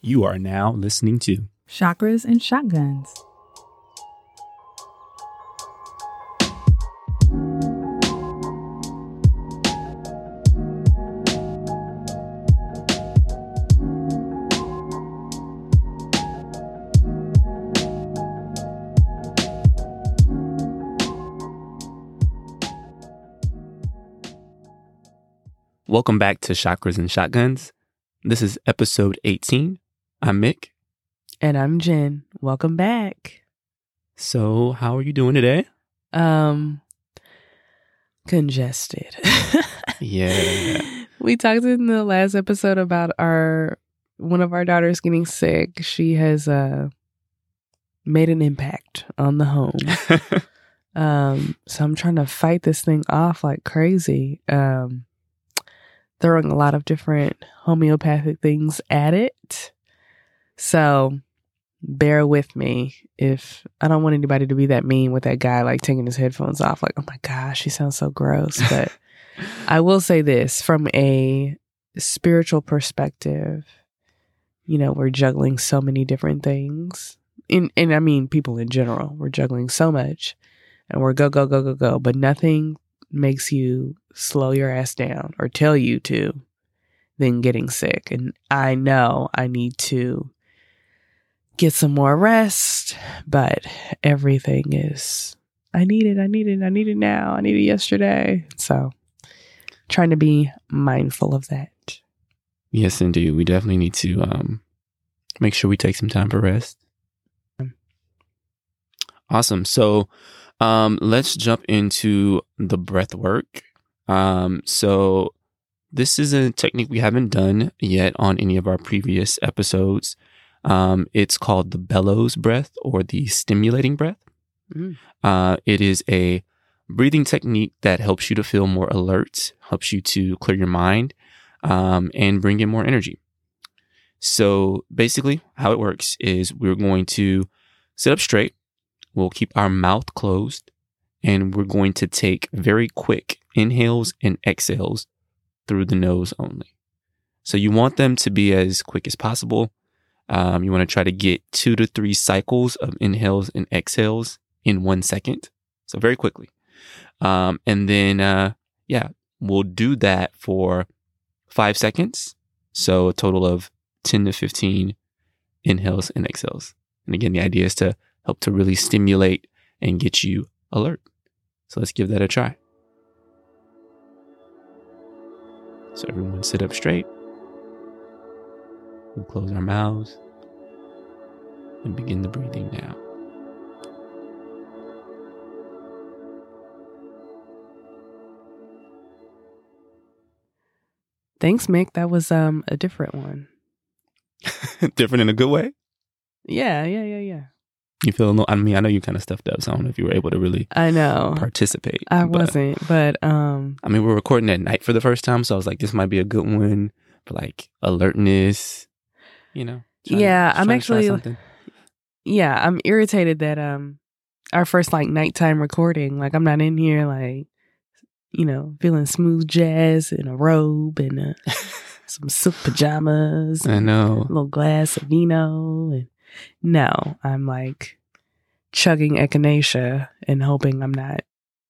You are now listening to Chakras and Shotguns. Welcome back to Chakras and Shotguns. This is episode 18. I'm Mick. And I'm Jenn. Welcome back. So, how are you doing today? Um congested. Yeah. we talked in the last episode about our one of our daughters getting sick. She has uh made an impact on the home. Um, so I'm trying to fight this thing off like crazy. Um, throwing a lot of different homeopathic things at it. So bear with me if I don't want anybody to be that mean with that guy like taking his headphones off. Like, oh my gosh, he sounds so gross. But I will say this from a spiritual perspective, you know, we're juggling so many different things. In and I mean people in general. We're juggling so much and we're go, go, go, go, go. But nothing makes you slow your ass down or tell you to than getting sick. And I know I need to get some more rest, but everything is I need it, I need it, I need it now, I need it yesterday. So trying to be mindful of that. yes, indeed. We definitely need to um, make sure we take some time for rest. Awesome. So, um, let's jump into the breath work. Um, so, this is a technique we haven't done yet on any of our previous episodes. Um, it's called the bellows breath or the stimulating breath. Mm. Uh, it is a breathing technique that helps you to feel more alert, helps you to clear your mind, um, and bring in more energy. So basically, how it works is we're going to sit up straight. We'll keep our mouth closed, and we're going to take very quick inhales and exhales through the nose only. So you want them to be as quick as possible. Um, you want to try to get two to three cycles of inhales and exhales in one second. So very quickly. Um, and then, uh, yeah, we'll do that for five seconds. So a total of 10 to 15 inhales and exhales. And again, the idea is to help to really stimulate and get you alert. So let's give that a try. So everyone sit up straight. We'll close our mouths and begin the breathing now. Thanks, Mick. That was um a different one. Different in a good way. Yeah, yeah, yeah, yeah. You feel no? I mean, I know you kind of stuffed up, so I don't know if you were able to really I know. participate. I but, wasn't, but um I mean, we're recording at night for the first time, so I was like, this might be a good one for like alertness. You know? Yeah, I'm trying to try actually- yeah, I'm irritated that um our first like nighttime recording, like I'm not in here like you know, feeling smooth jazz in a robe and uh, some silk pajamas, I and know. a little glass of vino and no, I'm like chugging echinacea and hoping I'm not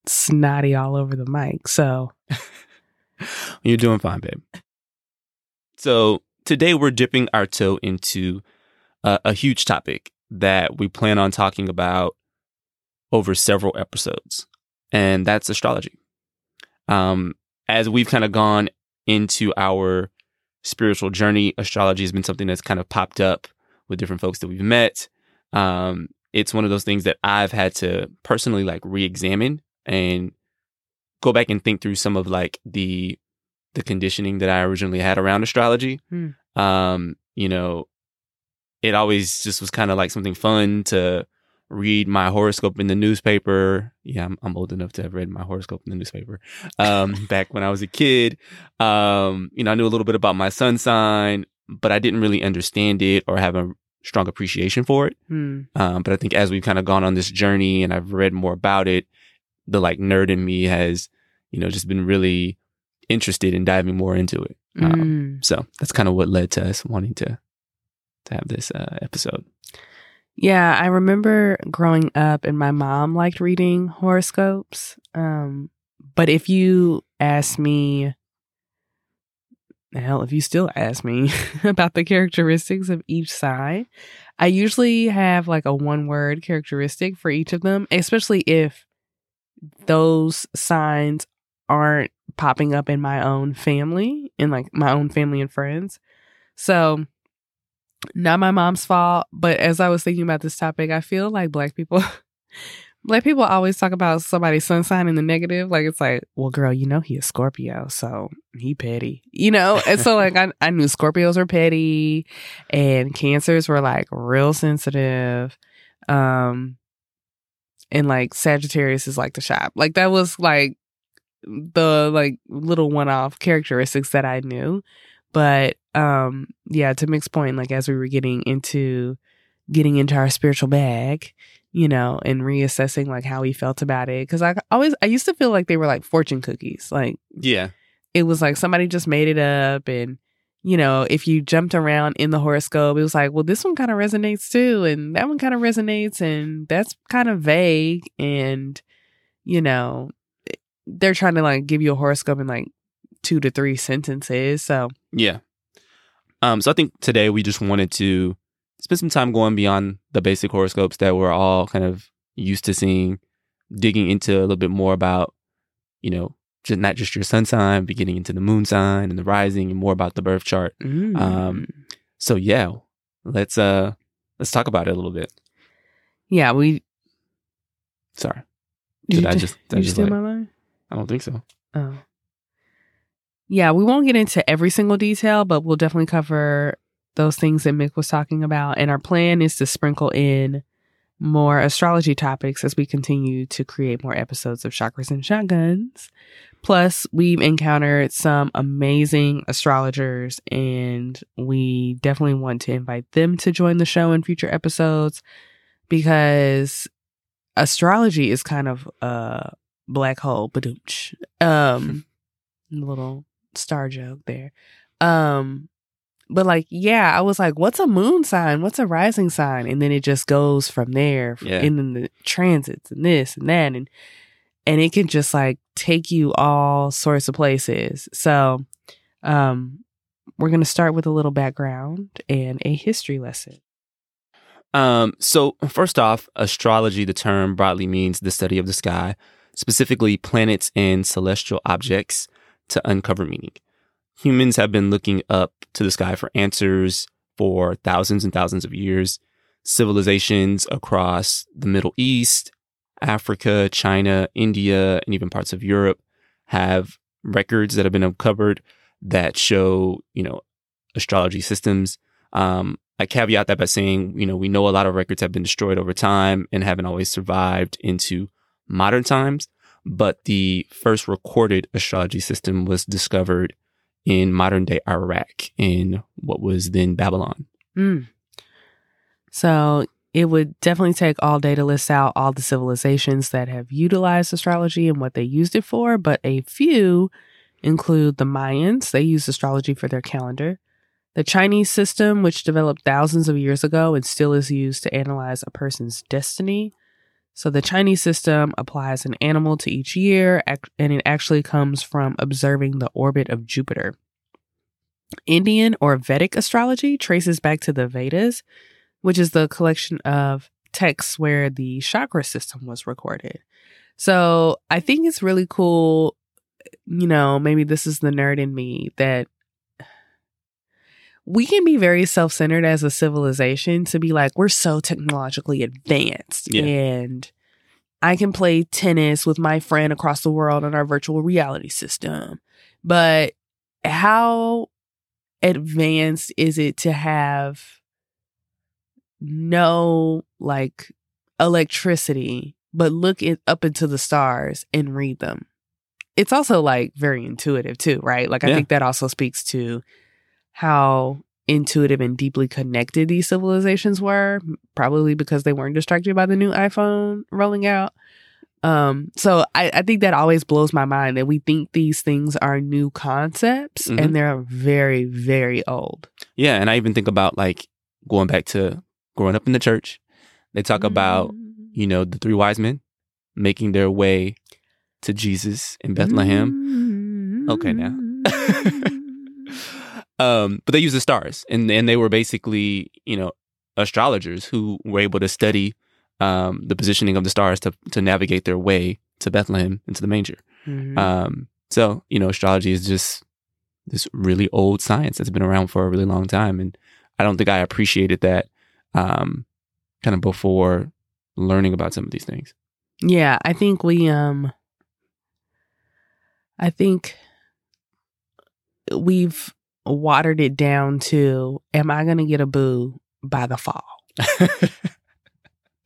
snotty all over the mic. So, You're doing fine, babe. So today we're dipping our toe into a, huge topic that we plan on talking about over several episodes, and that's astrology. Um, as we've kind of gone into our spiritual journey, astrology has been something that's kind of popped up with different folks that we've met. Um, it's one of those things that I've had to personally like re-examine and go back and think through some of like the the conditioning that I originally had around astrology. Hmm. Um, you know, it always just was kind of like something fun to read my horoscope in the newspaper. Yeah, I'm, I'm old enough to have read my horoscope in the newspaper. Um, back when I was a kid, um, you know, I knew a little bit about my sun sign, but I didn't really understand it or have a strong appreciation for it. hmm, Um, but I think as we've kind of gone on this journey and I've read more about it, the like nerd in me has, you know, just been really interested in diving more into it. Um, mm. so that's kind of what led to us wanting to to have this uh, episode. Yeah, I remember growing up and my mom liked reading horoscopes. Um, but if you ask me, hell, if you still ask me about the characteristics of each sign, I usually have like a one word characteristic for each of them, especially if those signs aren't popping up in my own family, in like my own family and friends. So, not my mom's fault, but as I was thinking about this topic, I feel like black people black people always talk about somebody's sun sign in the negative. Like it's like, well, girl, you know he is Scorpio, so he petty. You know? And so like I, I knew Scorpios were petty and cancers were like real sensitive. Um and like Sagittarius is like the shop. Like that was like the like little one off characteristics that I knew. But um yeah, to Mick's point, like as we were getting into getting into our spiritual bag, you know, and reassessing like how we felt about it. Cause I always I used to feel like they were like fortune cookies. Like Yeah. it was like somebody just made it up and you know, if you jumped around in the horoscope, it was like, well, this one kind of resonates too, and that one kind of resonates, and that's kind of vague. And, you know, they're trying to like give you a horoscope in like two to three sentences. So, Yeah. Um, so I think today we just wanted to spend some time going beyond the basic horoscopes that we're all kind of used to seeing, digging into a little bit more about, you know, just not just your sun sign, but getting into the moon sign and the rising and more about the birth chart. mm. Um, So yeah, let's uh let's talk about it a little bit. yeah, we Sorry. did, Did I just- did I you just steal like- my line? I don't think so. Oh. Yeah, we won't get into every single detail, but we'll definitely cover those things that Mick was talking about. And our plan is to sprinkle in more astrology topics as we continue to create more episodes of Chakras and Shotguns. Plus, we've encountered some amazing astrologers, and we definitely want to invite them to join the show in future episodes because astrology is kind of a black hole, badooch. Um, little star joke there. Um, but like, yeah, I was like, what's a moon sign? What's a rising sign? And then it just goes from there. Yeah. And then the transits and this and that. And, and it can just like take you all sorts of places. So, um, we're going to start with a little background and a history lesson. Um, so first off, astrology, the term broadly means the study of the sky, specifically planets and celestial objects, to uncover meaning. Humans have been looking up to the sky for answers for thousands and thousands of years. Civilizations across the Middle East, Africa, China, India, and even parts of Europe have records that have been uncovered that show, you know, astrology systems. Um, I caveat that by saying, you know, we know a lot of records have been destroyed over time and haven't always survived into modern times. But the first recorded astrology system was discovered in modern day Iraq in what was then Babylon. Mm. So it would definitely take all day to list out all the civilizations that have utilized astrology and what they used it for, but a few include the Mayans. They used astrology for their calendar. The Chinese system, which developed thousands of years ago and still is used to analyze a person's destiny. So the Chinese system applies an animal to each year, and it actually comes from observing the orbit of Jupiter. Indian or Vedic astrology traces back to the Vedas, which is the collection of texts where the chakra system was recorded. So I think it's really cool. You know, maybe this is the nerd in me that we can be very self centered as a civilization to be like, we're so technologically advanced. Yeah. And I can play tennis with my friend across the world on our virtual reality system. But how advanced is it to have no like electricity, but look it up into the stars and read them? It's also like very intuitive too, right? Like I Yeah. think that also speaks to how intuitive and deeply connected these civilizations were, probably because they weren't distracted by the new iPhone rolling out. Um, so I, I think that always blows my mind that we think these things are new concepts Mhm. and they're very, very old. Yeah, and I even think about like going back to growing up in the church. They talk about, you know, the three wise men making their way to Jesus in Bethlehem. Okay, now. um, but they used the stars, and and they were basically, you know, astrologers who were able to study um, the positioning of the stars to to navigate their way to Bethlehem into the manger. Mhm. Um, so you know, astrology is just this really old science that's been around for a really long time, and I don't think I appreciated that um, kind of before learning about some of these things. Yeah, I think we um I think we've watered it down to am I going to get a boo by the fall?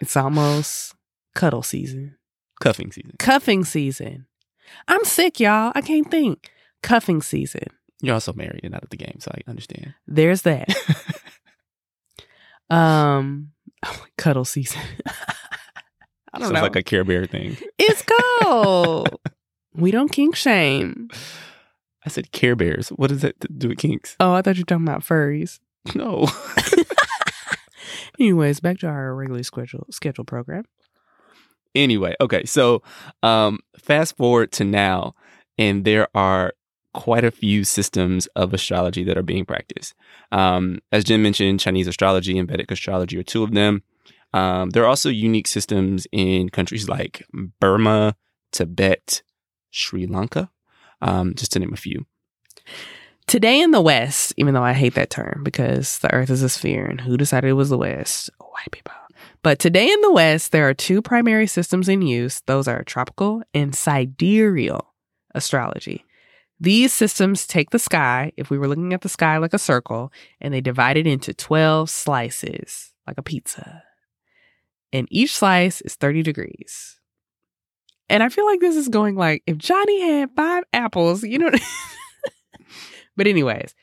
It's almost cuddle season. Cuffing season. Cuffing season. I'm sick, y'all. I can't think. Cuffing season. You're also married and out of the game, so I understand. There's that. um cuddle season. I don't Sounds know. like a Care Bear thing. it's cold. we don't kink shame. I said Care Bears. What does that do with kinks? Oh, I thought you were talking about furries. No. Anyways, back to our regularly scheduled schedule program. anyway, okay. So, um, fast forward to now, and there are quite a few systems of astrology that are being practiced. Um, as Jim mentioned, Chinese astrology and Vedic astrology are two of them. Um, there are also unique systems in countries like Burma, Tibet, Sri Lanka, um, just to name a few. Today in the West, even though I hate that term because the Earth is a sphere, and who decided it was the West? White people. But today in the West, there are two primary systems in use. Those are tropical and sidereal astrology. These systems take the sky, if we were looking at the sky like a circle, and they divide it into 12 slices, like a pizza. And each slice is 30 degrees. And I feel like this is going like if Johnny had five apples, you know. but, anyways,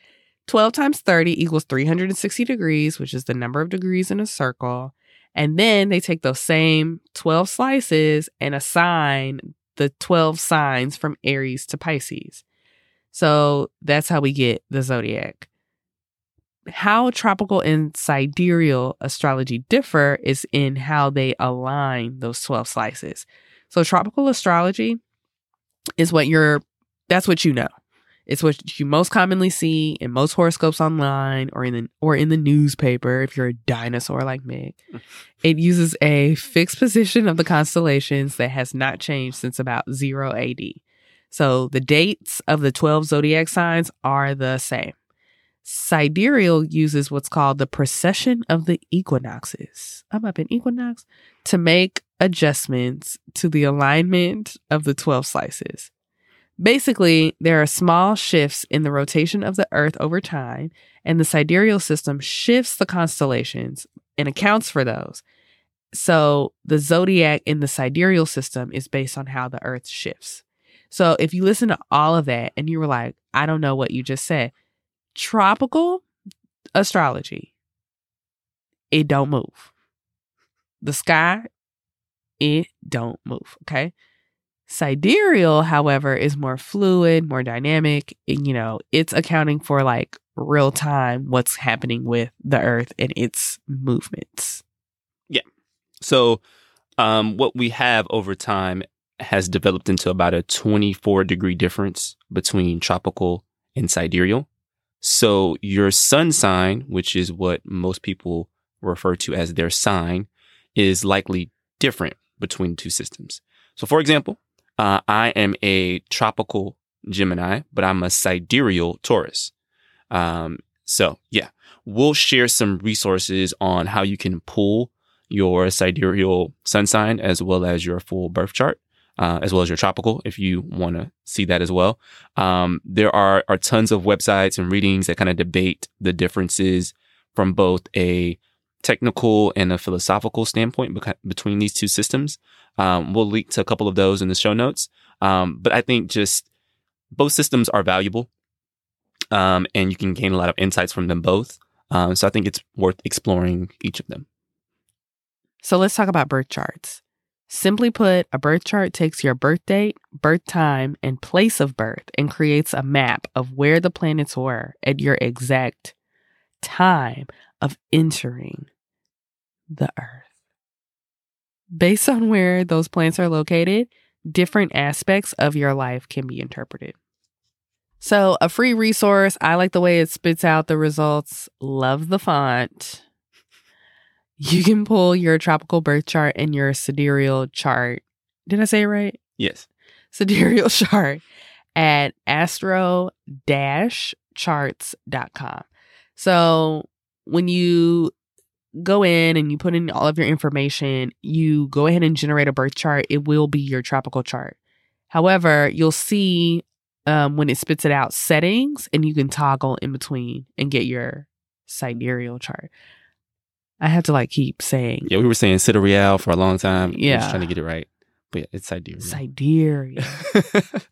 12 times 30 equals 360 degrees, which is the number of degrees in a circle. And then they take those same 12 slices and assign the 12 signs from Aries to Pisces. So that's how we get the zodiac. How tropical and sidereal astrology differ is in how they align those 12 slices. So tropical astrology is what you're that's what you know. It's what you most commonly see in most horoscopes online or in the or in the newspaper if you're a dinosaur like me. It uses a fixed position of the constellations that has not changed since about 0 AD. So the dates of the 12 zodiac signs are the same. Sidereal uses what's called the precession of the equinoxes. I'm up in equinox to make adjustments to the alignment of the 12 slices. Basically, there are small shifts in the rotation of the Earth over time, and the sidereal system shifts the constellations and accounts for those. So, the zodiac in the sidereal system is based on how the Earth shifts. So, if you listen to all of that and you were like, I don't know what you just said, tropical astrology, it don't move. The sky, it don't move. Okay. Sidereal, however, is more fluid, more dynamic. and, You know, it's accounting for like real time what's happening with the earth and its movements. Yeah. So, um, what we have over time has developed into about a 24 degree difference between tropical and sidereal. So, your sun sign, which is what most people refer to as their sign, is likely different between two systems. So, for example, uh, I am a tropical Gemini, but I'm a sidereal Taurus. Um, so, yeah, we'll share some resources on how you can pull your sidereal sun sign as well as your full birth chart, uh, as well as your tropical, if you want to see that as well. Um, there are, are tons of websites and readings that kind of debate the differences from both a technical and a philosophical standpoint beca- between these two systems. Um, we'll link to a couple of those in the show notes. Um, but I think just both systems are valuable um, and you can gain a lot of insights from them both. Um, so I think it's worth exploring each of them. So let's talk about birth charts. Simply put, a birth chart takes your birth date, birth time, and place of birth and creates a map of where the planets were at your exact time of entering the earth. Based on where those plants are located, different aspects of your life can be interpreted. So, a free resource. I like the way it spits out the results. Love the font. You can pull your tropical birth chart and your sidereal chart. Did I say it right? Yes. Sidereal chart at astro charts.com. So, when you go in and you put in all of your information, you go ahead and generate a birth chart. It will be your tropical chart. However, you'll see um, when it spits it out settings and you can toggle in between and get your sidereal chart. I have to like keep saying. Yeah, we were saying sidereal for a long time. Yeah. Just trying to get it right. But yeah, it's sidereal. Sidereal.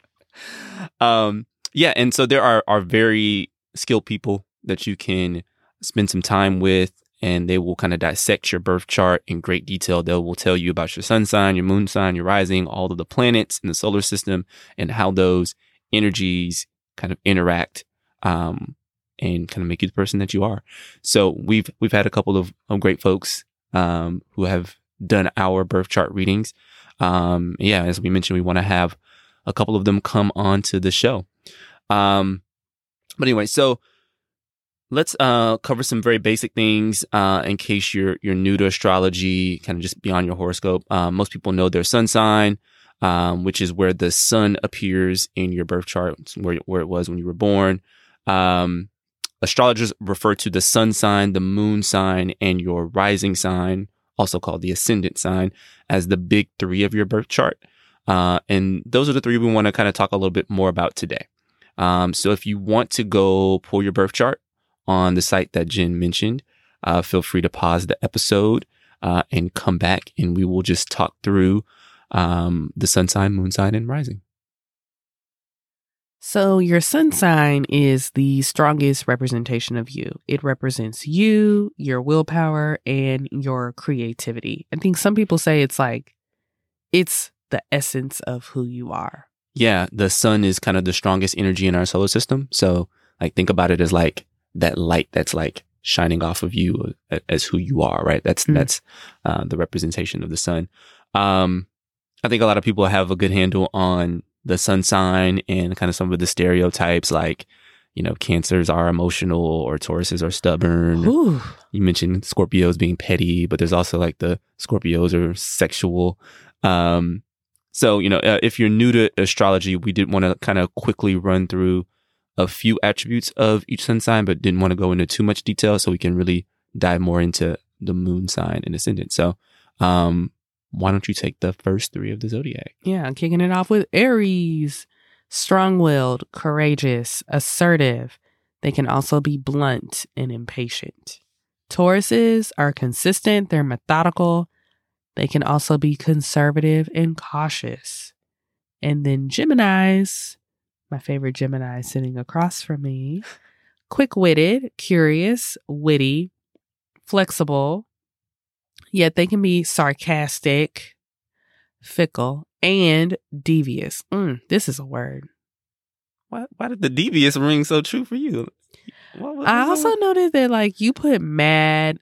um, yeah, and so there are are very skilled people that you can spend some time with and they will kind of dissect your birth chart in great detail. They will tell you about your sun sign, your moon sign, your rising, all of the planets in the solar system, and how those energies kind of interact um, and kind of make you the person that you are. So we've we've had a couple of, of great folks um, who have done our birth chart readings. Um, yeah, as we mentioned, we want to have a couple of them come on to the show. Um, but anyway, so let's uh, cover some very basic things uh, in case you're you're new to astrology, kind of just beyond your horoscope. Uh, most people know their sun sign, um, which is where the sun appears in your birth chart, where where it was when you were born. Um, astrologers refer to the sun sign, the moon sign, and your rising sign, also called the ascendant sign, as the big three of your birth chart. Uh, and those are the three we want to kind of talk a little bit more about today. Um, so if you want to go pull your birth chart, on the site that Jenn mentioned, uh, feel free to pause the episode uh, and come back, and we will just talk through um, the sun sign, moon sign, and rising. So, your sun sign is the strongest representation of you. It represents you, your willpower, and your creativity. I think some people say it's like, it's the essence of who you are. Yeah, the sun is kind of the strongest energy in our solar system. So, like, think about it as like that light that's like shining off of you as who you are, right? That's mm that's uh, the representation of the sun. Um, I think a lot of people have a good handle on the sun sign and kind of some of the stereotypes, like you know, cancers are emotional or Tauruses are stubborn. Ooh. You mentioned Scorpios being petty, but there's also like the Scorpios are sexual. Um, so you know, uh, if you're new to astrology, we did want to kind of quickly run through a few attributes of each sun sign, but didn't want to go into too much detail so we can really dive more into the moon sign and ascendant. So, um, why don't you take the first three of the zodiac? Yeah, I'm kicking it off with Aries. Strong willed, courageous, assertive. They can also be blunt and impatient. Tauruses are consistent, they're methodical. They can also be conservative and cautious. And then Geminis, my favorite Gemini sitting across from me. Quick witted, curious, witty, flexible, yet they can be sarcastic, fickle, and devious. Mm, this is a word. Why, why did the devious ring so true for you? What, I also noticed that like you put mad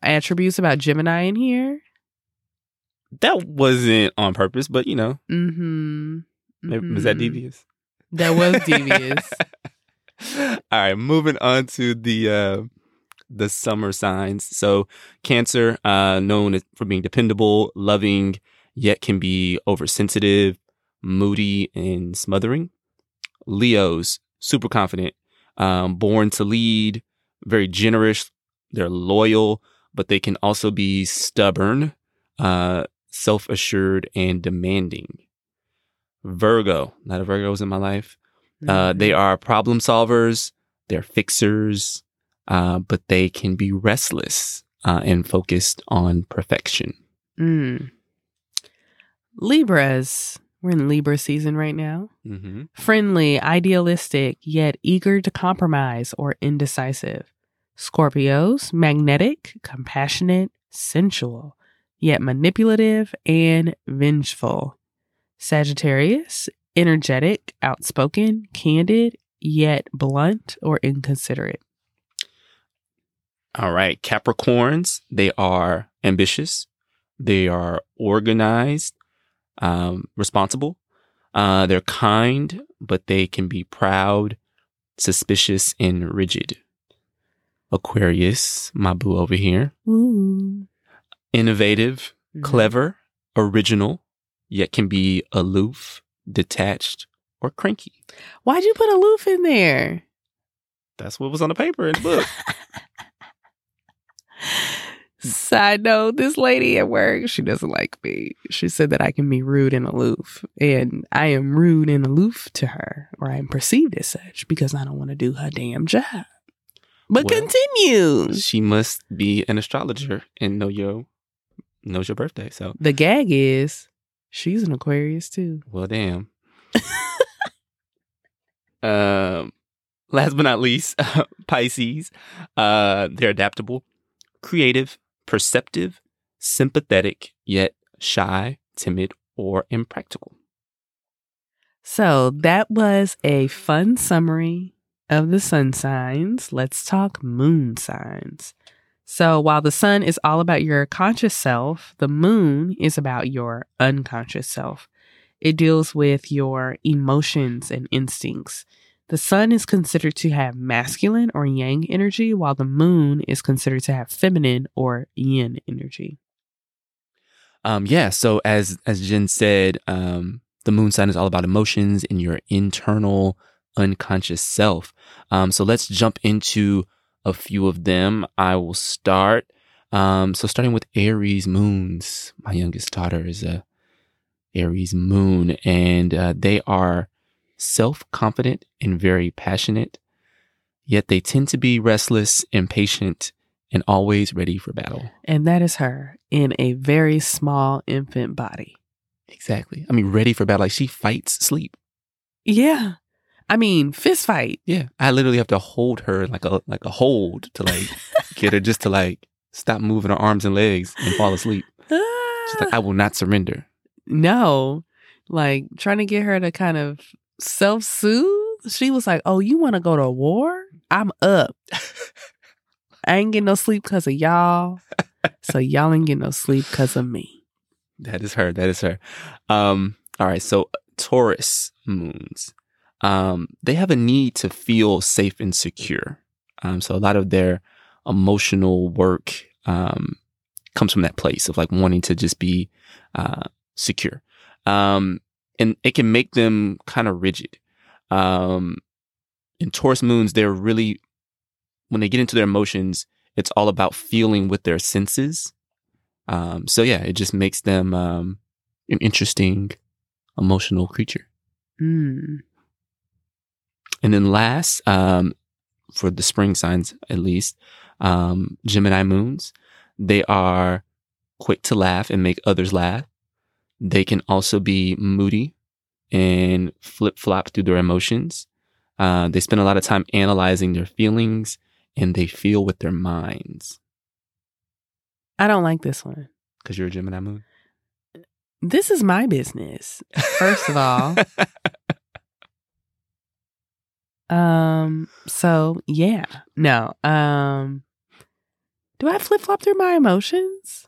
attributes about Gemini in here. That wasn't on purpose, but you know. Mm-hmm. Mm-hmm. Was that devious? That was devious. All right, moving on to the uh the summer signs. So Cancer, uh known for being dependable, loving, yet can be oversensitive, moody, and smothering. Leos, super confident, um, born to lead, very generous. They're loyal, but they can also be stubborn, uh, self assured, and demanding. Virgo. Not a lot of Virgos in my life. Uh, mm-hmm. they are problem solvers. They're fixers, uh, but they can be restless uh, and focused on perfection. Mm. Libras. We're in Libra season right now. Mm-hmm. Friendly, idealistic, yet eager to compromise or indecisive. Scorpios, magnetic, compassionate, sensual, yet manipulative and vengeful. Sagittarius, energetic, outspoken, candid, yet blunt or inconsiderate. All right. Capricorns, they are ambitious, they are organized, um, responsible. Uh, they're kind, but they can be proud, suspicious, and rigid. Aquarius, my boo over here, Ooh. innovative, Mhm. clever, original, yet can be aloof, detached, or cranky. Why'd you put aloof in there? That's what was on the paper in the book. Side note, this lady at work, she doesn't like me. She said that I can be rude and aloof. And I am rude and aloof to her, or I am perceived as such because I don't want to do her damn job. But Well, continue. she must be an astrologer and know your knows your birthday. So, The gag is she's an Aquarius too. well, damn. um, last but not least, Pisces. Uh, they're adaptable, creative, perceptive, sympathetic, yet shy, timid, or impractical. So that was a fun summary of the sun signs. Let's talk moon signs. So while the sun is all about your conscious self, the moon is about your unconscious self. It deals with your emotions and instincts. The sun is considered to have masculine or yang energy, while the moon is considered to have feminine or yin energy. Um, yeah. So as as Jenn said, um, the moon sign is all about emotions and your internal unconscious self. Um, so let's jump into a few of them. I will start. Um, so starting with Aries moons. My youngest daughter is a Aries moon, and uh, they are self confident and very passionate. Yet they tend to be restless, impatient, and always ready for battle. And that is her in a very small infant body. Exactly. I mean, ready for battle. Like she fights sleep. Yeah. I mean, fist fight. Yeah. I literally have to hold her like a like a hold to like get her just to like stop moving her arms and legs and fall asleep. She's like, I will not surrender. no. Like trying to get her to kind of self soothe. She was like, Oh, you want to go to war? I'm up. I ain't getting no sleep because of y'all. So y'all ain't getting no sleep because of me. That is her. That is her. Um, all right. So Taurus moons. Um, they have a need to feel safe and secure. Um, so a lot of their emotional work um, comes from that place of like wanting to just be uh, secure. Um, and it can make them kind of rigid. Um, in Taurus moons, they're really, when they get into their emotions, it's all about feeling with their senses. Um, so yeah, it just makes them um, an interesting emotional creature. Mm. And then last, um, for the spring signs at least, um, Gemini moons, they are quick to laugh and make others laugh. They can also be moody and flip flop through their emotions. Uh, they spend a lot of time analyzing their feelings and they feel with their minds. I don't like this one. Because you're a Gemini moon. This is my business. First of all. Um, so yeah. No. Um do I flip flop through my emotions?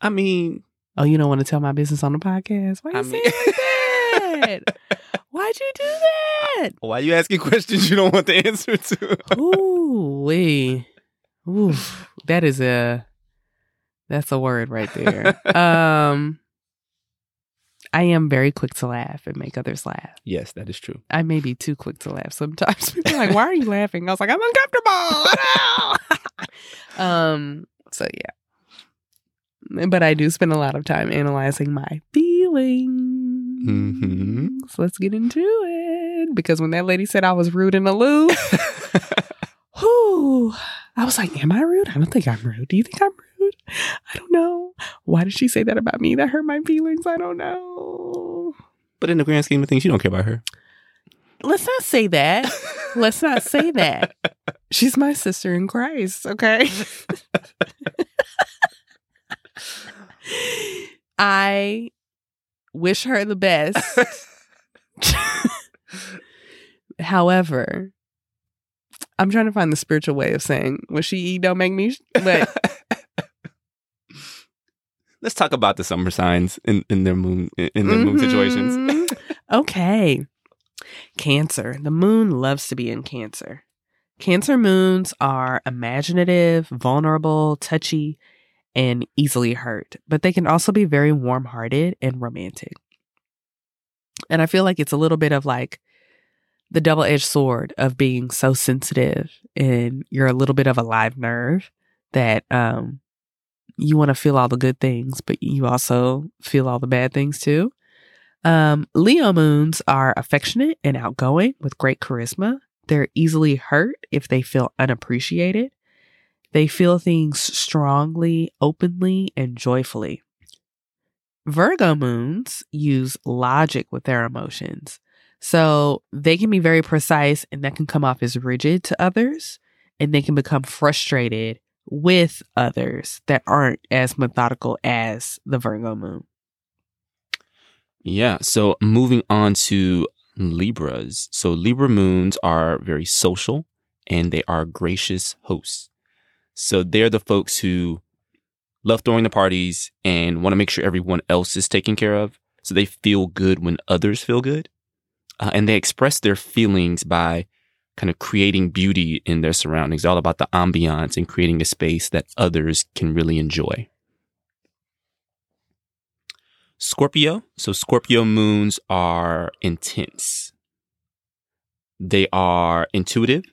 I mean, Oh, you don't want to tell my business on the podcast? Why you I say mean- like that? Why'd you do that? why are you asking questions you don't want the answer to? Ooh, wee. Ooh, that is a that's a word right there. um I am very quick to laugh and make others laugh. yes, that is true. I may be too quick to laugh sometimes. People are like, why are you laughing? I was like, I'm uncomfortable. um, so yeah. But I do spend a lot of time analyzing my feelings. Mm-hmm. So let's get into it. Because when that lady said I was rude and aloof, whew, I was like, Am I rude? I don't think I'm rude. Do you think I'm rude? I don't know. Why did she say that about me? That hurt my feelings. I don't know. but in the grand scheme of things, you don't care about her. Let's not say that. Let's not say that. She's my sister in Christ, okay? I wish her the best. However, I'm trying to find the spiritual way of saying what she eat don't make me. sh- But Let's talk about the summer signs in, in their moon in their moon situations. Mhm. okay. Cancer. The moon loves to be in Cancer. Cancer moons are imaginative, vulnerable, touchy, and easily hurt, but they can also be very warm hearted and romantic. And I feel like it's a little bit of like the double edged sword of being so sensitive and you're a little bit of a live nerve that um, you want to feel all the good things, but you also feel all the bad things too. Um, Leo moons are affectionate and outgoing with great charisma. They're easily hurt if they feel unappreciated. They feel things strongly, openly, and joyfully. Virgo moons use logic with their emotions. So they can be very precise and that can come off as rigid to others. And they can become frustrated with others that aren't as methodical as the Virgo moon. Yeah. So moving on to Libras. So Libra moons are very social and they are gracious hosts. So they're the folks who love throwing the parties and want to make sure everyone else is taken care of. So they feel good when others feel good. Uh, and they express their feelings by kind of creating beauty in their surroundings, all about the ambiance and creating a space that others can really enjoy. Scorpio. So Scorpio moons are intense. They are intuitive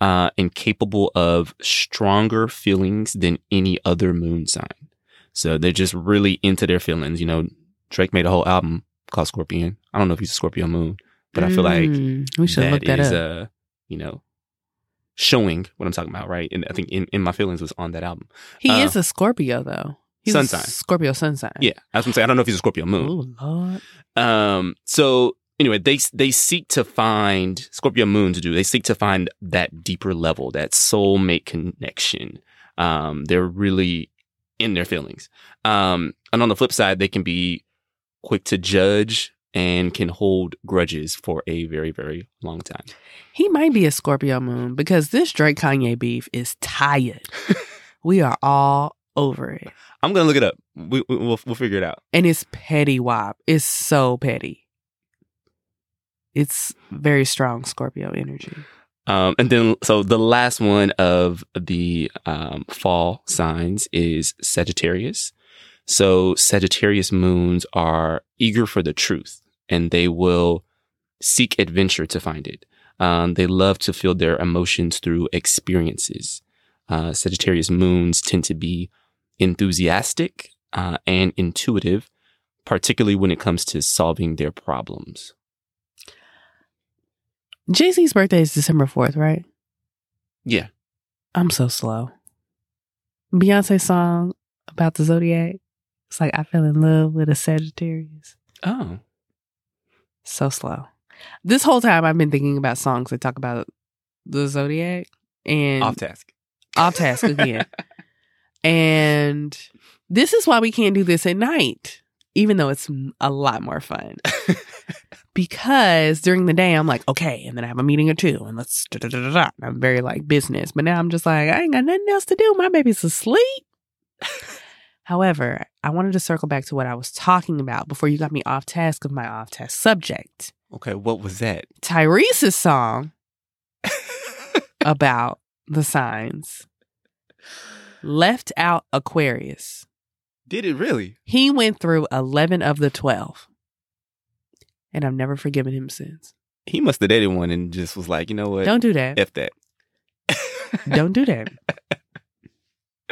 uh, and capable of stronger feelings than any other moon sign. So they're just really into their feelings. You know, Drake made a whole album called Scorpion. I don't know if he's a Scorpio moon, but I feel like Mm, we should look that is, up. uh, you know, showing what I'm talking about, right? And I think in, in my feelings was on that album. he uh, is a Scorpio though. He's sun a sign. Scorpio sun sign. Yeah, I was gonna say I don't know if he's a Scorpio moon. Oh Lord. Um, so anyway, they they seek to find Scorpio moons do. They seek to find that deeper level, that soulmate connection. Um, they're really in their feelings. Um, and on the flip side, they can be quick to judge and can hold grudges for a very very long time. He might be a Scorpio moon because this Drake Kanye beef is tired. we are all over it. I'm gonna look it up. We, we, we'll we'll figure it out. And it's petty wop. It's so petty. It's very strong Scorpio energy. Um, and then, so the last one of the um, fall signs is Sagittarius. So Sagittarius moons are eager for the truth and they will seek adventure to find it. Um, they love to feel their emotions through experiences. Uh, Sagittarius moons tend to be enthusiastic uh, and intuitive, particularly when it comes to solving their problems. Jay Z's birthday is December 4th, right? Yeah. I'm so slow. Beyonce song about the zodiac. It's like I fell in love with a Sagittarius. Oh. So slow. This whole time I've been thinking about songs that talk about the zodiac and Off task. off task again. and this is why we can't do this at night, even though it's a lot more fun. because during the day I'm like, okay, and then I have a meeting or two, and let's da da da da. I'm very like business, but now I'm just like, I ain't got nothing else to do. My baby's asleep. However, I wanted to circle back to what I was talking about before you got me off task of my off task subject. Okay, what was that? Tyrese's song about the signs left out Aquarius. Did it really? He went through 11 of the 12. And I've never forgiven him since. He must have dated one and just was like, you know what? Don't do that. F that. Don't do that.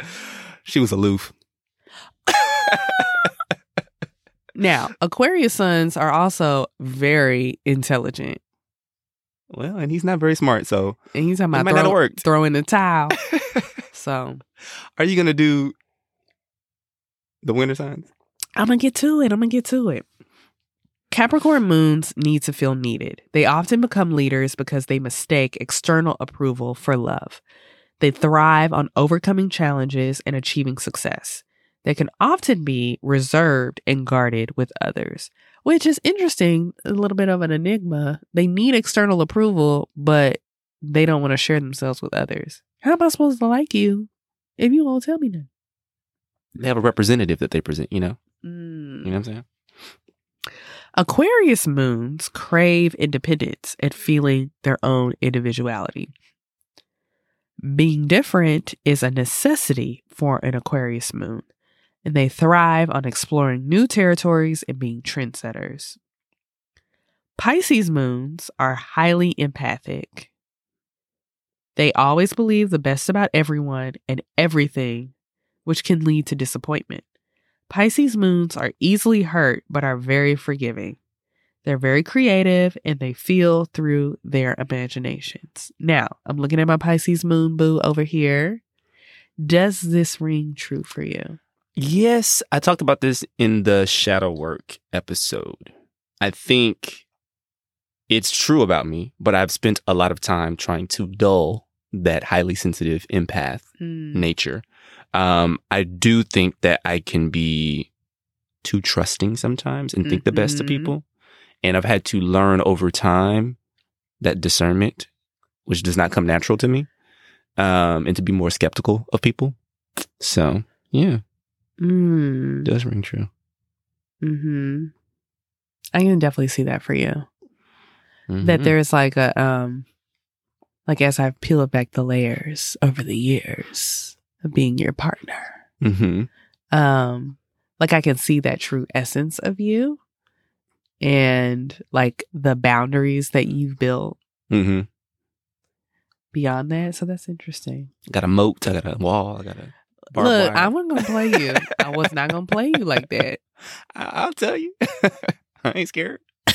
she was aloof. Now, Aquarius sons are also very intelligent. Well, and he's not very smart, so And he's talking about might not have throw, throwing the towel. So Are you gonna do the winter signs? I'm going to get to it. I'm going to get to it. Capricorn moons need to feel needed. They often become leaders because they mistake external approval for love. They thrive on overcoming challenges and achieving success. They can often be reserved and guarded with others, which is interesting, a little bit of an enigma. They need external approval, but they don't want to share themselves with others. How am I supposed to like you if you won't tell me nothing? They have a representative that they present, you know? Mm. You know what I'm saying? Aquarius moons crave independence and feeling their own individuality. Being different is a necessity for an Aquarius moon, and they thrive on exploring new territories and being trendsetters. Pisces moons are highly empathic. They always believe the best about everyone and everything, which can lead to disappointment. Pisces moons are easily hurt but are very forgiving. They're very creative and they feel through their imaginations. Now, I'm looking at my Pisces moon boo over here. Does this ring true for you? Yes, I talked about this in the shadow work episode. I think it's true about me, but I've spent a lot of time trying to dull that highly sensitive empath Mm. nature. Um, I do think that I can be too trusting sometimes and think the best of Mhm. people. And I've had to learn over time that discernment, which does not come natural to me, um, and to be more skeptical of people. So, yeah, Mm. it does ring true. hmm I can definitely see that for you. That Mhm. there's like a um like as I've peeled back the layers over the years of being your partner. Mhm. Um like I can see that true essence of you and like the boundaries that you've built Mhm. beyond that. So that's interesting. Got a moat. I got a wall. I got a. barbed Look, wire. I wasn't gonna play you. I was not gonna play you like that. I- I'll tell you. I ain't scared.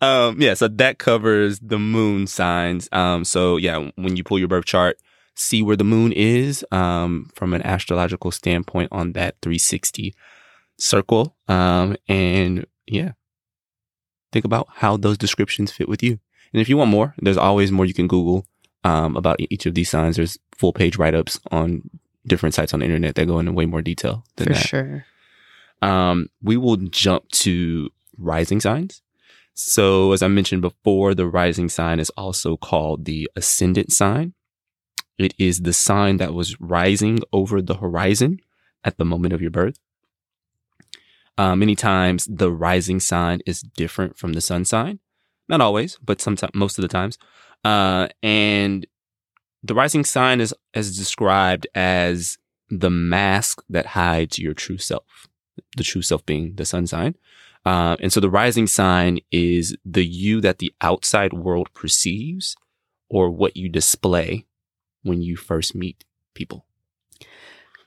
um, yeah, so that covers the moon signs. Um, so yeah, when you pull your birth chart, see where the moon is um, from an astrological standpoint on that 360 circle. Um, and yeah, think about how those descriptions fit with you. And if you want more, there's always more you can Google um, about each of these signs. There's full page write ups on different sites on the internet that go into way more detail than For that. sure. Um, we will jump to rising signs. So, as I mentioned before, the rising sign is also called the ascendant sign. It is the sign that was rising over the horizon at the moment of your birth. Uh, many times, the rising sign is different from the sun sign. Not always, but sometimes, most of the times. Uh, and the rising sign is, is described as the mask that hides your true self the true self being the sun sign. Uh, and so the rising sign is the you that the outside world perceives or what you display when you first meet people.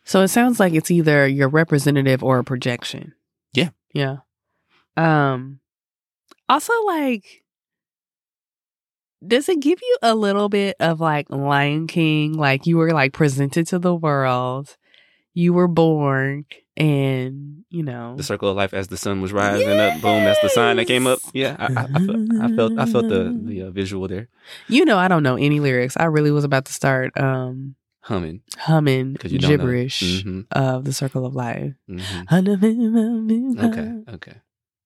So it sounds like it's either your representative or a projection. Yeah. Yeah. Um also like does it give you a little bit of like Lion King like you were like presented to the world, you were born and, you know, The circle of life as the sun was rising up, boom, that's the sign that came up. Yeah, I, I, I, felt, I felt I felt the the uh, visual there, you know I don't know any lyrics. I really was about to start um humming humming 'Cause you don't know. gibberish Mhm. of the circle of life. Mhm. Okay. Okay, okay.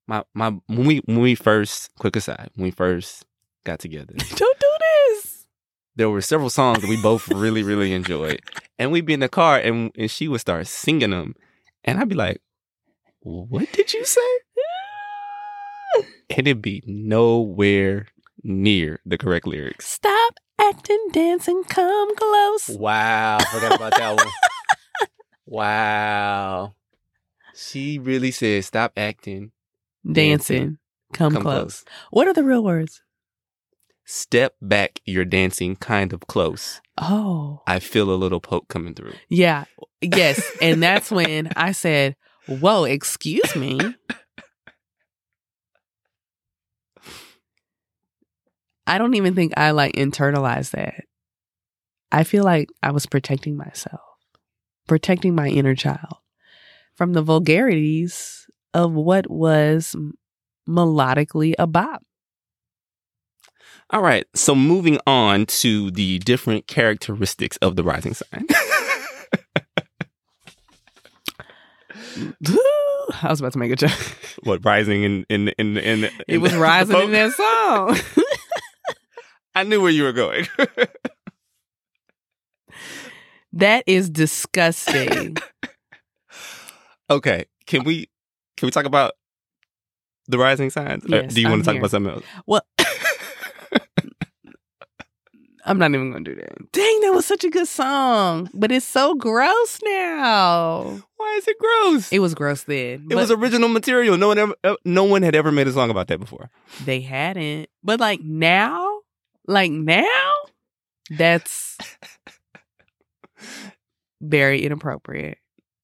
My my when we when we first quick aside when we first got together, Don't do this. there were several songs that we both really, really enjoyed. And we'd be in the car and, and she would start singing them. And I'd be like, what did you say? And it'd be nowhere near the correct lyrics. Stop acting, dancing, come close. Wow. Forgot about that one. Wow. She really said, stop acting. Dancing, come, Come close. close. What are the real words? Step back. You're dancing kind of close. Oh, I feel a little poke coming through. yeah. Yes. and that's when I said, Whoa, excuse me. I don't even think I like internalized that. I feel like I was protecting myself, protecting my inner child from the vulgarities of what was melodically a bop. All right. So moving on to the different characteristics of the rising sign. I was about to make a joke. what rising in in in in, in It was rising in that song. I knew where you were going. That is disgusting. okay, can we can we talk about the rising signs? Yes, do you want I'm to talk here. about something else? well, I'm not even going to do that. Dang, that was such a good song, but it's so gross now. Why is it gross? It was gross then. It was original material. No one ever, no one had ever made a song about that before. they hadn't. But like now, like now, that's very inappropriate.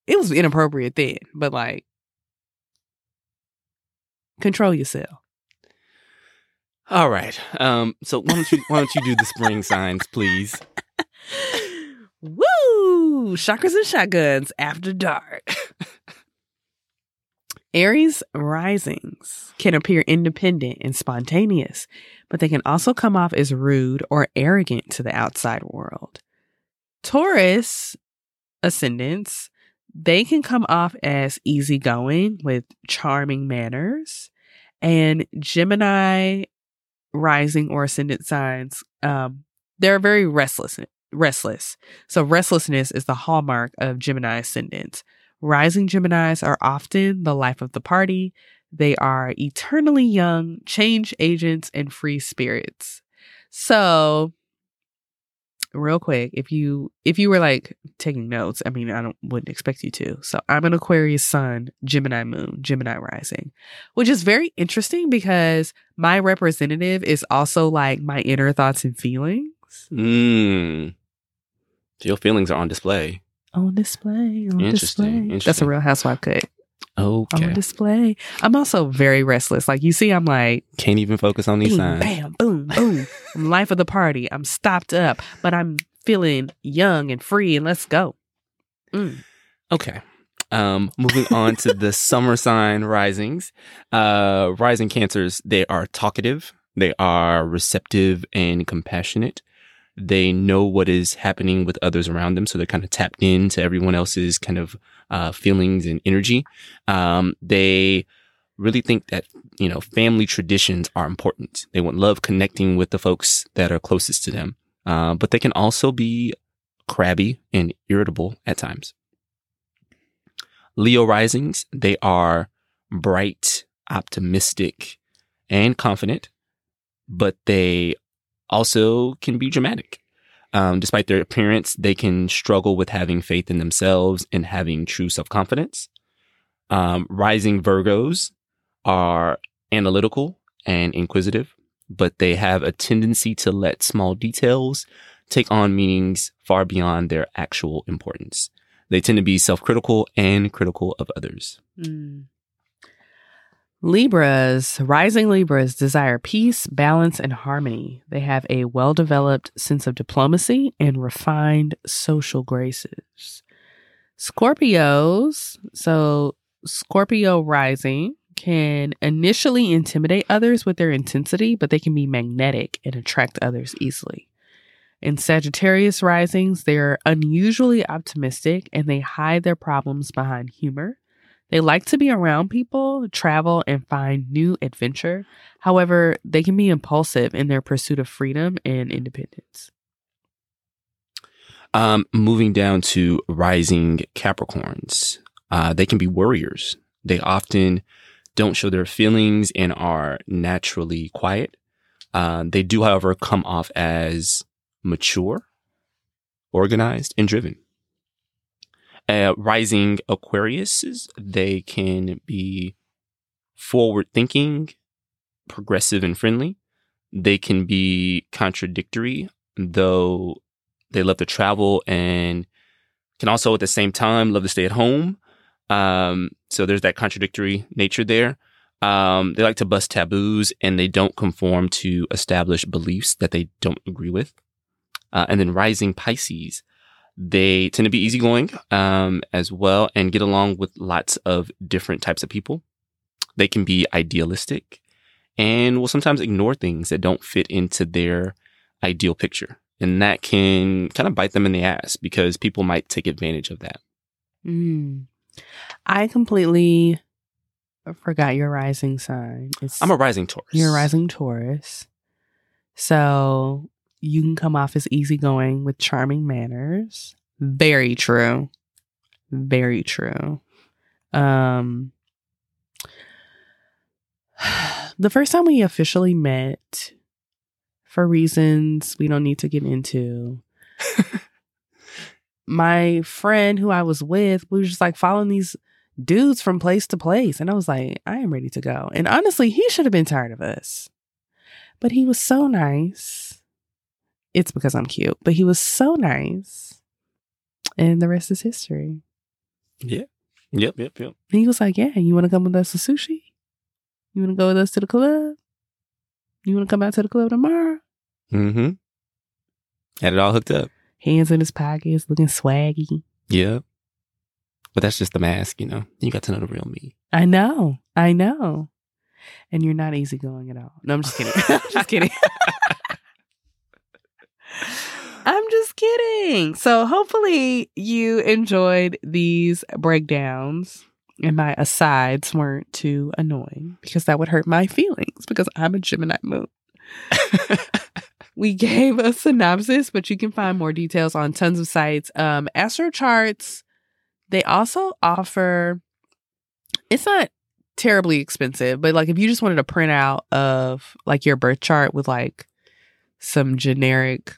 It was inappropriate then, but like control yourself. All right. Um. So why don't you why don't you do the spring signs, please? Woo! Chakras and shotguns after dark. Aries risings can appear independent and spontaneous, but they can also come off as rude or arrogant to the outside world. Taurus ascendants, they can come off as easygoing with charming manners. And Gemini rising or ascendant signs, um, they're very restless restless. So restlessness is the hallmark of Gemini ascendants. Rising Geminis are often the life of the party. They are eternally young, change agents, and free spirits. So real quick, if you if you were like taking notes, I mean I don't wouldn't expect you to. So I'm an Aquarius sun, Gemini moon, Gemini rising, which is very interesting because my representative is also like my inner thoughts and feelings. Mm. Your feelings are on display. On display, on Interesting, display. That's a real housewife cut. Okay. On display. I'm also very restless. Like you see, I'm like Can't even focus on these signs. bam, boom, boom. I'm life of the party. I'm stopped up, but I'm feeling young and free and let's go. Mm. Okay. Um, moving on to the summer sign risings. Uh, rising cancers, they are talkative, they are receptive and compassionate. They know what is happening with others around them, so they're kind of tapped into everyone else's kind of uh, feelings and energy. Um, they really think that you know family traditions are important. They want love connecting with the folks that are closest to them, uh, but they can also be crabby and irritable at times. Leo risings, they are bright, optimistic, and confident, but they also can be dramatic. Um, despite their appearance, they can struggle with having faith in themselves and having true self confidence. Um, rising Virgos are analytical and inquisitive, but they have a tendency to let small details take on meanings far beyond their actual importance. They tend to be self critical and critical of others. Mm. Libras, rising Libras desire peace, balance, and harmony. They have a well developed sense of diplomacy and refined social graces. Scorpios, so Scorpio rising can initially intimidate others with their intensity, but they can be magnetic and attract others easily. In Sagittarius risings, they're unusually optimistic and they hide their problems behind humor. They like to be around people, travel, and find new adventure. However, they can be impulsive in their pursuit of freedom and independence. Um, moving down to rising Capricorns, uh, they can be worriers. They often don't show their feelings and are naturally quiet. Uh, they do, however, come off as mature, organized, and driven. Uh, rising Aquariuses, they can be forward thinking, progressive, and friendly. They can be contradictory, though they love to travel and can also at the same time love to stay at home. Um, so there's that contradictory nature there. Um, they like to bust taboos and they don't conform to established beliefs that they don't agree with. Uh, and then rising Pisces, they tend to be easygoing um, as well and get along with lots of different types of people. They can be idealistic and will sometimes ignore things that don't fit into their ideal picture. And that can kind of bite them in the ass because people might take advantage of that. Mm. I completely forgot your rising sign. It's I'm a rising Taurus. You're a rising Taurus. So you can come off as easygoing with charming manners. Very true. Very true. Um the first time we officially met for reasons we don't need to get into my friend who I was with, we was just like following these dudes from place to place. And I was like, I am ready to go. And honestly, he should have been tired of us. But he was so nice. It's because I'm cute, but he was so nice. And the rest is history. Yeah. Yep, yep, yep. And he was like, Yeah, you want to come with us to sushi? You want to go with us to the club? You want to come out to the club tomorrow? Mm-hmm. Had it all hooked up. Hands in his pockets, looking swaggy. Yep. But that's just the mask, you know. You got to know the real me. I know. I know. And you're not easygoing at all. No, I'm just kidding. I'm just kidding. I'm just kidding. So hopefully you enjoyed these breakdowns and my asides weren't too annoying because that would hurt my feelings because I'm a Gemini moon. we gave a synopsis, but you can find more details on tons of sites. Um, Astro Charts, they also offer, it's not terribly expensive, but like if you just wanted a printout of like your birth chart with like some generic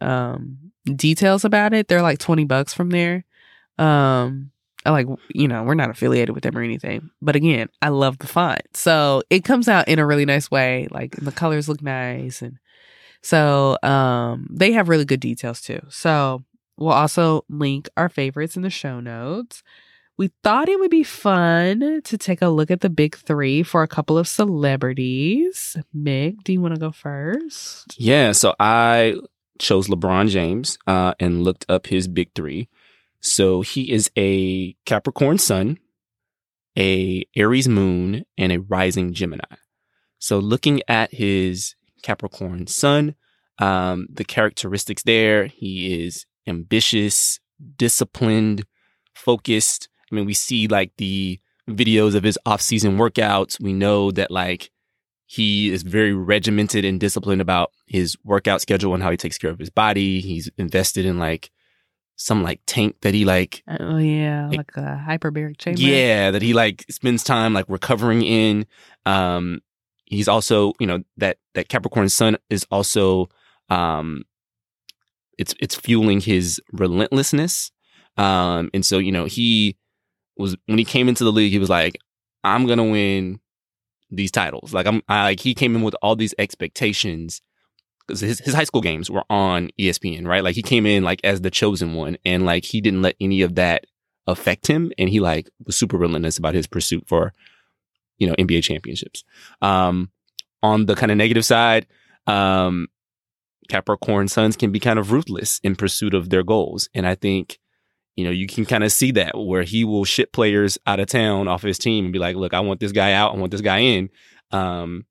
um details about it, they're like 20 bucks from there. Um, like, you know, we're not affiliated with them or anything. But again, I love the font. So it comes out in a really nice way. Like the colors look nice. And so um they have really good details too. So we'll also link our favorites in the show notes. We thought it would be fun to take a look at the big three for a couple of celebrities. Mick, do you want to go first? Yeah, so I chose LeBron James uh, and looked up his big three. So he is a Capricorn sun, a Aries moon, and a rising Gemini. So looking at his Capricorn sun, um, the characteristics there, he is ambitious, disciplined, focused. I mean, we see like the videos of his off-season workouts. We know that like he is very regimented and disciplined about his workout schedule and how he takes care of his body. He's invested in like some like tank that he like Oh yeah, like, like a hyperbaric chamber. yeah that he like spends time like recovering in um he's also you know that that capricorn sun is also um it's it's fueling his relentlessness um and so you know he was when he came into the league he was like i'm gonna win these titles. Like i'm I, like he came in with all these expectations because his, his high school games were on espn right? Like he came in like as the chosen one and like he didn't let any of that affect him and he like was super relentless about his pursuit for you know nba championships. Um on the kind of negative side um capricorn suns can be kind of ruthless in pursuit of their goals and i think you know you can kind of see that where he will ship players out of town off his team and be like look i want this guy out i want this guy in um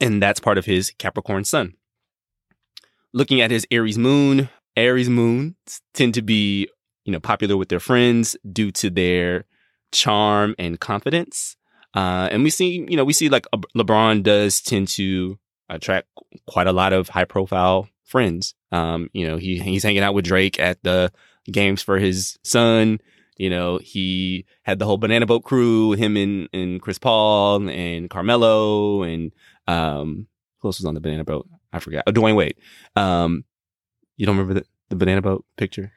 and that's part of his capricorn sun. Looking at his aries moon aries moons tend to be you know popular with their friends due to their charm and confidence uh, and we see you know we see like lebron does tend to attract quite a lot of high profile friends um, you know he he's hanging out with drake at the games for his son you know he had the whole banana boat crew him and, and chris paul and carmelo and um who else was on the banana boat i forgot oh dwyane wade um you don't remember the, the banana boat picture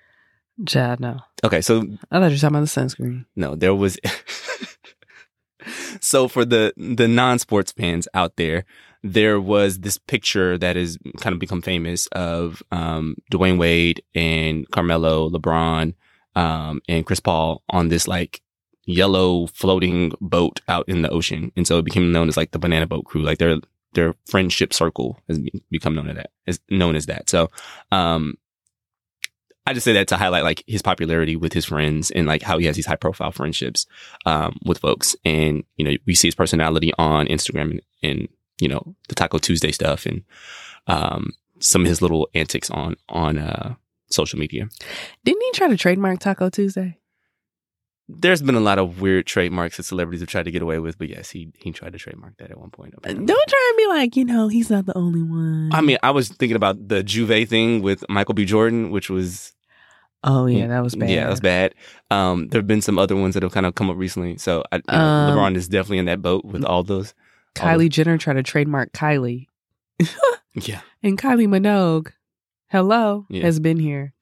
Chad, no. okay so I thought you were talking about the sunscreen. no, there was. so for the the non sports fans out there, there was this picture that has kind of become famous of um, Dwyane Wade and Carmelo, LeBron, um, and Chris Paul on this like yellow floating boat out in the ocean, and so it became known as like the Banana Boat Crew. Like their their friendship circle has become known as that. Is known as that. So, um, I just say that to highlight like his popularity with his friends and like how he has these high profile friendships um, with folks. And you know, we see his personality on Instagram and, and you know the Taco Tuesday stuff and um, some of his little antics on on uh, social media. Didn't he try to trademark Taco Tuesday? there's been a lot of weird trademarks that celebrities have tried to get away with, but yes, he he tried to trademark that at one point. apparently. Don't try and be like, you know, he's not the only one. I mean, I was thinking about the J'ouvert thing with Michael B. Jordan, which was oh yeah, that was bad. yeah, that was bad. Um, there have been some other ones that have kind of come up recently. So I, you know, Um, LeBron is definitely in that boat with all those. Kylie Jenner tried to trademark Kylie, Yeah, and Kylie Minogue, hello, Yeah. has been here.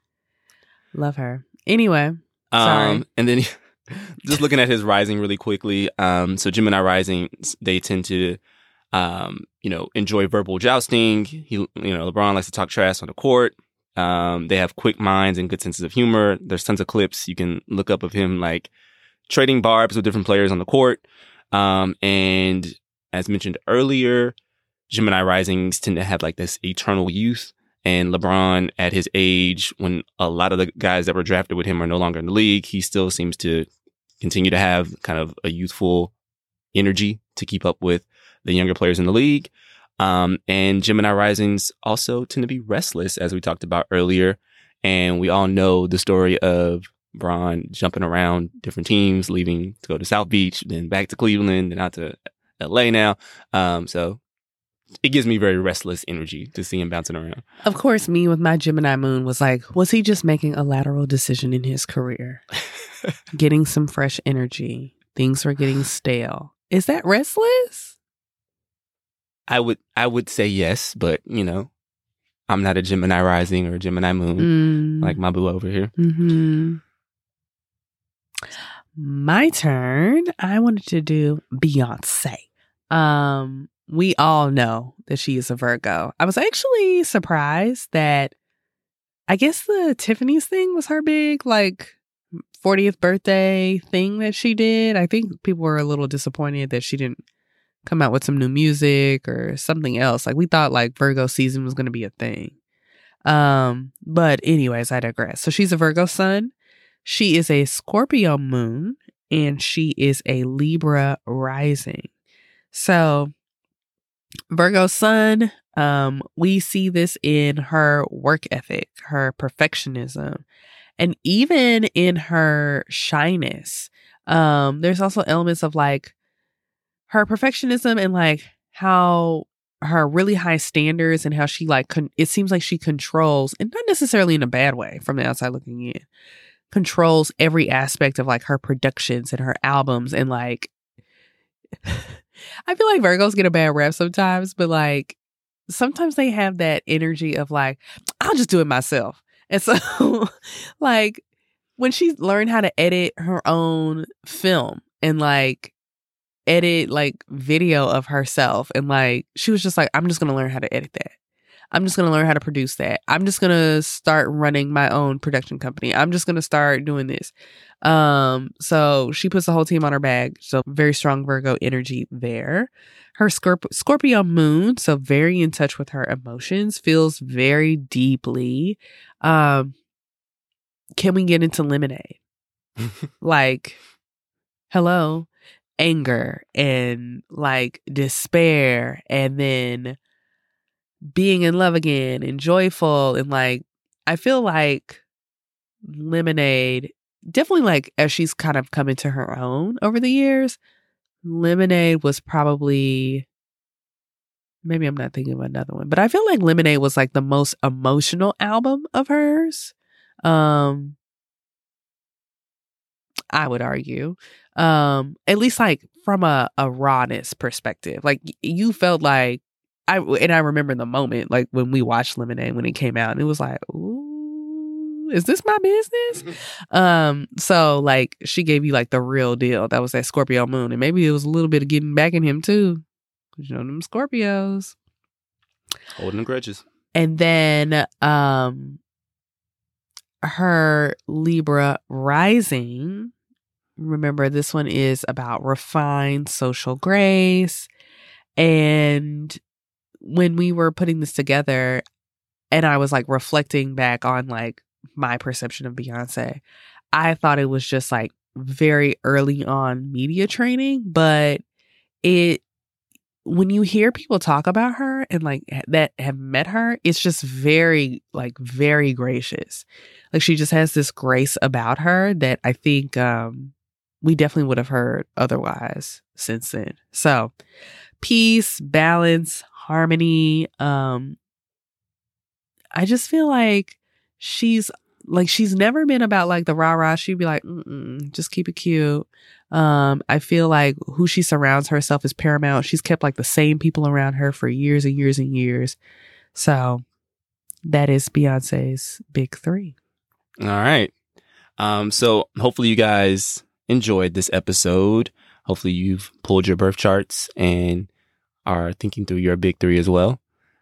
Love her. Anyway, Sorry. Um, and then just looking at his rising really quickly. Um, so Gemini rising, they tend to, um, you know, enjoy verbal jousting. He, you know, LeBron likes to talk trash on the court. Um, they have quick minds and good senses of humor. There's tons of clips you can look up of him like trading barbs with different players on the court. Um, and as mentioned earlier, Gemini risings tend to have like this eternal youth. And LeBron, at his age, when a lot of the guys that were drafted with him are no longer in the league, he still seems to continue to have kind of a youthful energy to keep up with the younger players in the league. Um, and Gemini risings also tend to be restless, as we talked about earlier. And we all know the story of Bron jumping around different teams, leaving to go to South Beach, then back to Cleveland, then out to LA now. Um, so it gives me very restless energy to see him bouncing around. of course, me with my Gemini moon was like, was he just making a lateral decision in his career, getting some fresh energy? Things were getting stale. Is that restless? I would I would say yes, but you know, I'm not a Gemini rising or a Gemini moon Mm. like my boo over here. hmm My turn. I wanted to do Beyonce. Um, we all know that she is a Virgo. I was actually surprised that I guess the Tiffany's thing was her big like 40th birthday thing that she did. I think people were a little disappointed that she didn't come out with some new music or something else. Like we thought like Virgo season was going to be a thing. Um, but anyways, I digress. So she's a Virgo sun. She is a Scorpio moon and she is a Libra rising. So Virgo sun, um, we see this in her work ethic, her perfectionism, and even in her shyness. Um, there's also elements of like her perfectionism and like how her really high standards and how she like con- it seems like she controls and not necessarily in a bad way from the outside looking in controls every aspect of like her productions and her albums and like I feel like Virgos get a bad rap sometimes but like sometimes they have that energy of like I'll just do it myself. And so like when she learned how to edit her own film and like edit like video of herself and like she was just like i'm just gonna learn how to edit that i'm just gonna learn how to produce that. I'm just gonna start running my own production company. I'm just gonna start doing this. Um so she puts the whole team on her back. So very strong virgo energy there. Her Scorp- scorpio moon so very in touch with her emotions feels very deeply um can we get into lemonade? Like hello? Anger and like despair and then being in love again and joyful and like I feel like Lemonade definitely like as she's kind of come into her own over the years, Lemonade was probably maybe I'm not thinking of another one, but I feel like Lemonade was like the most emotional album of hers. Um I would argue um at least like from a, a rawness perspective like you felt like i and i remember the moment like when we watched lemonade when it came out and it was like ooh is this my business? Um so like she gave you like the real deal. That was that scorpio moon and maybe it was a little bit of getting back in him too you know them scorpios. Holding the grudges. and then um her libra rising remember this one is about refined social grace and when we were putting this together and i was like reflecting back on like my perception of beyonce i thought it was just like very early on media training but it when you hear people talk about her and like that have met her it's just very like very gracious like she just has this grace about her that i think um we definitely would have heard otherwise since then. So, peace, balance, harmony. Um, I just feel like she's like she's never been about like the rah rah. She'd be like, just keep it cute. Um, I feel like who she surrounds herself is paramount. She's kept like the same people around her for years and years and years. So that is Beyonce's big three. All right. Um, so hopefully you guys enjoyed this episode. Hopefully you've pulled your birth charts and are thinking through your big three as well.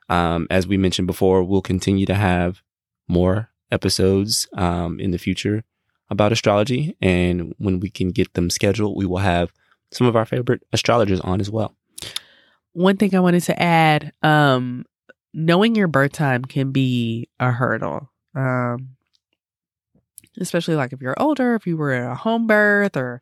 Um, as we mentioned before, we'll continue to have more episodes um, in the future about astrology. And when we can get them scheduled, we will have some of our favorite astrologers on as well. One thing I wanted to add um, knowing your birth time can be a hurdle. Um, especially like if you're older, if you were in a home birth or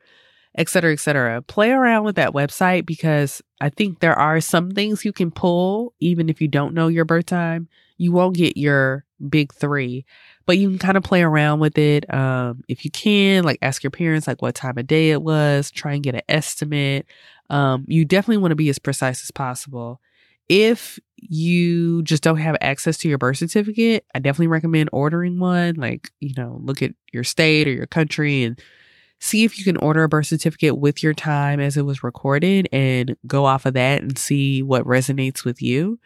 et cetera, et cetera. Play around with that website because I think there are some things you can pull even if you don't know your birth time. You won't get your big three, but you can kind of play around with it. Um, if you can, like ask your parents like what time of day it was, try and get an estimate. Um, you definitely want to be as precise as possible. If you just don't have access to your birth certificate, I definitely recommend ordering one. Like, you know, look at your state or your country and see if you can order a birth certificate with your time as it was recorded and go off of that and see what resonates with you.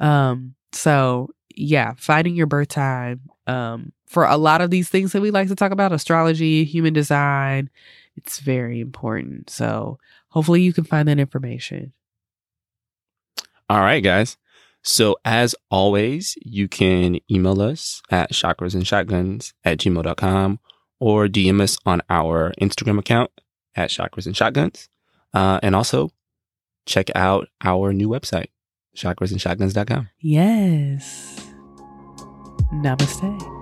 Um, so yeah, finding your birth time. Um, for a lot of these things that we like to talk about, astrology, human design, it's very important. So hopefully you can find that information. All right, guys. So as always, you can email us at chakras and shotguns at gmail.com or DM us on our Instagram account at chakras and shotguns. Uh, and also check out our new website, chakrasandshotguns.com. Yes. Namaste.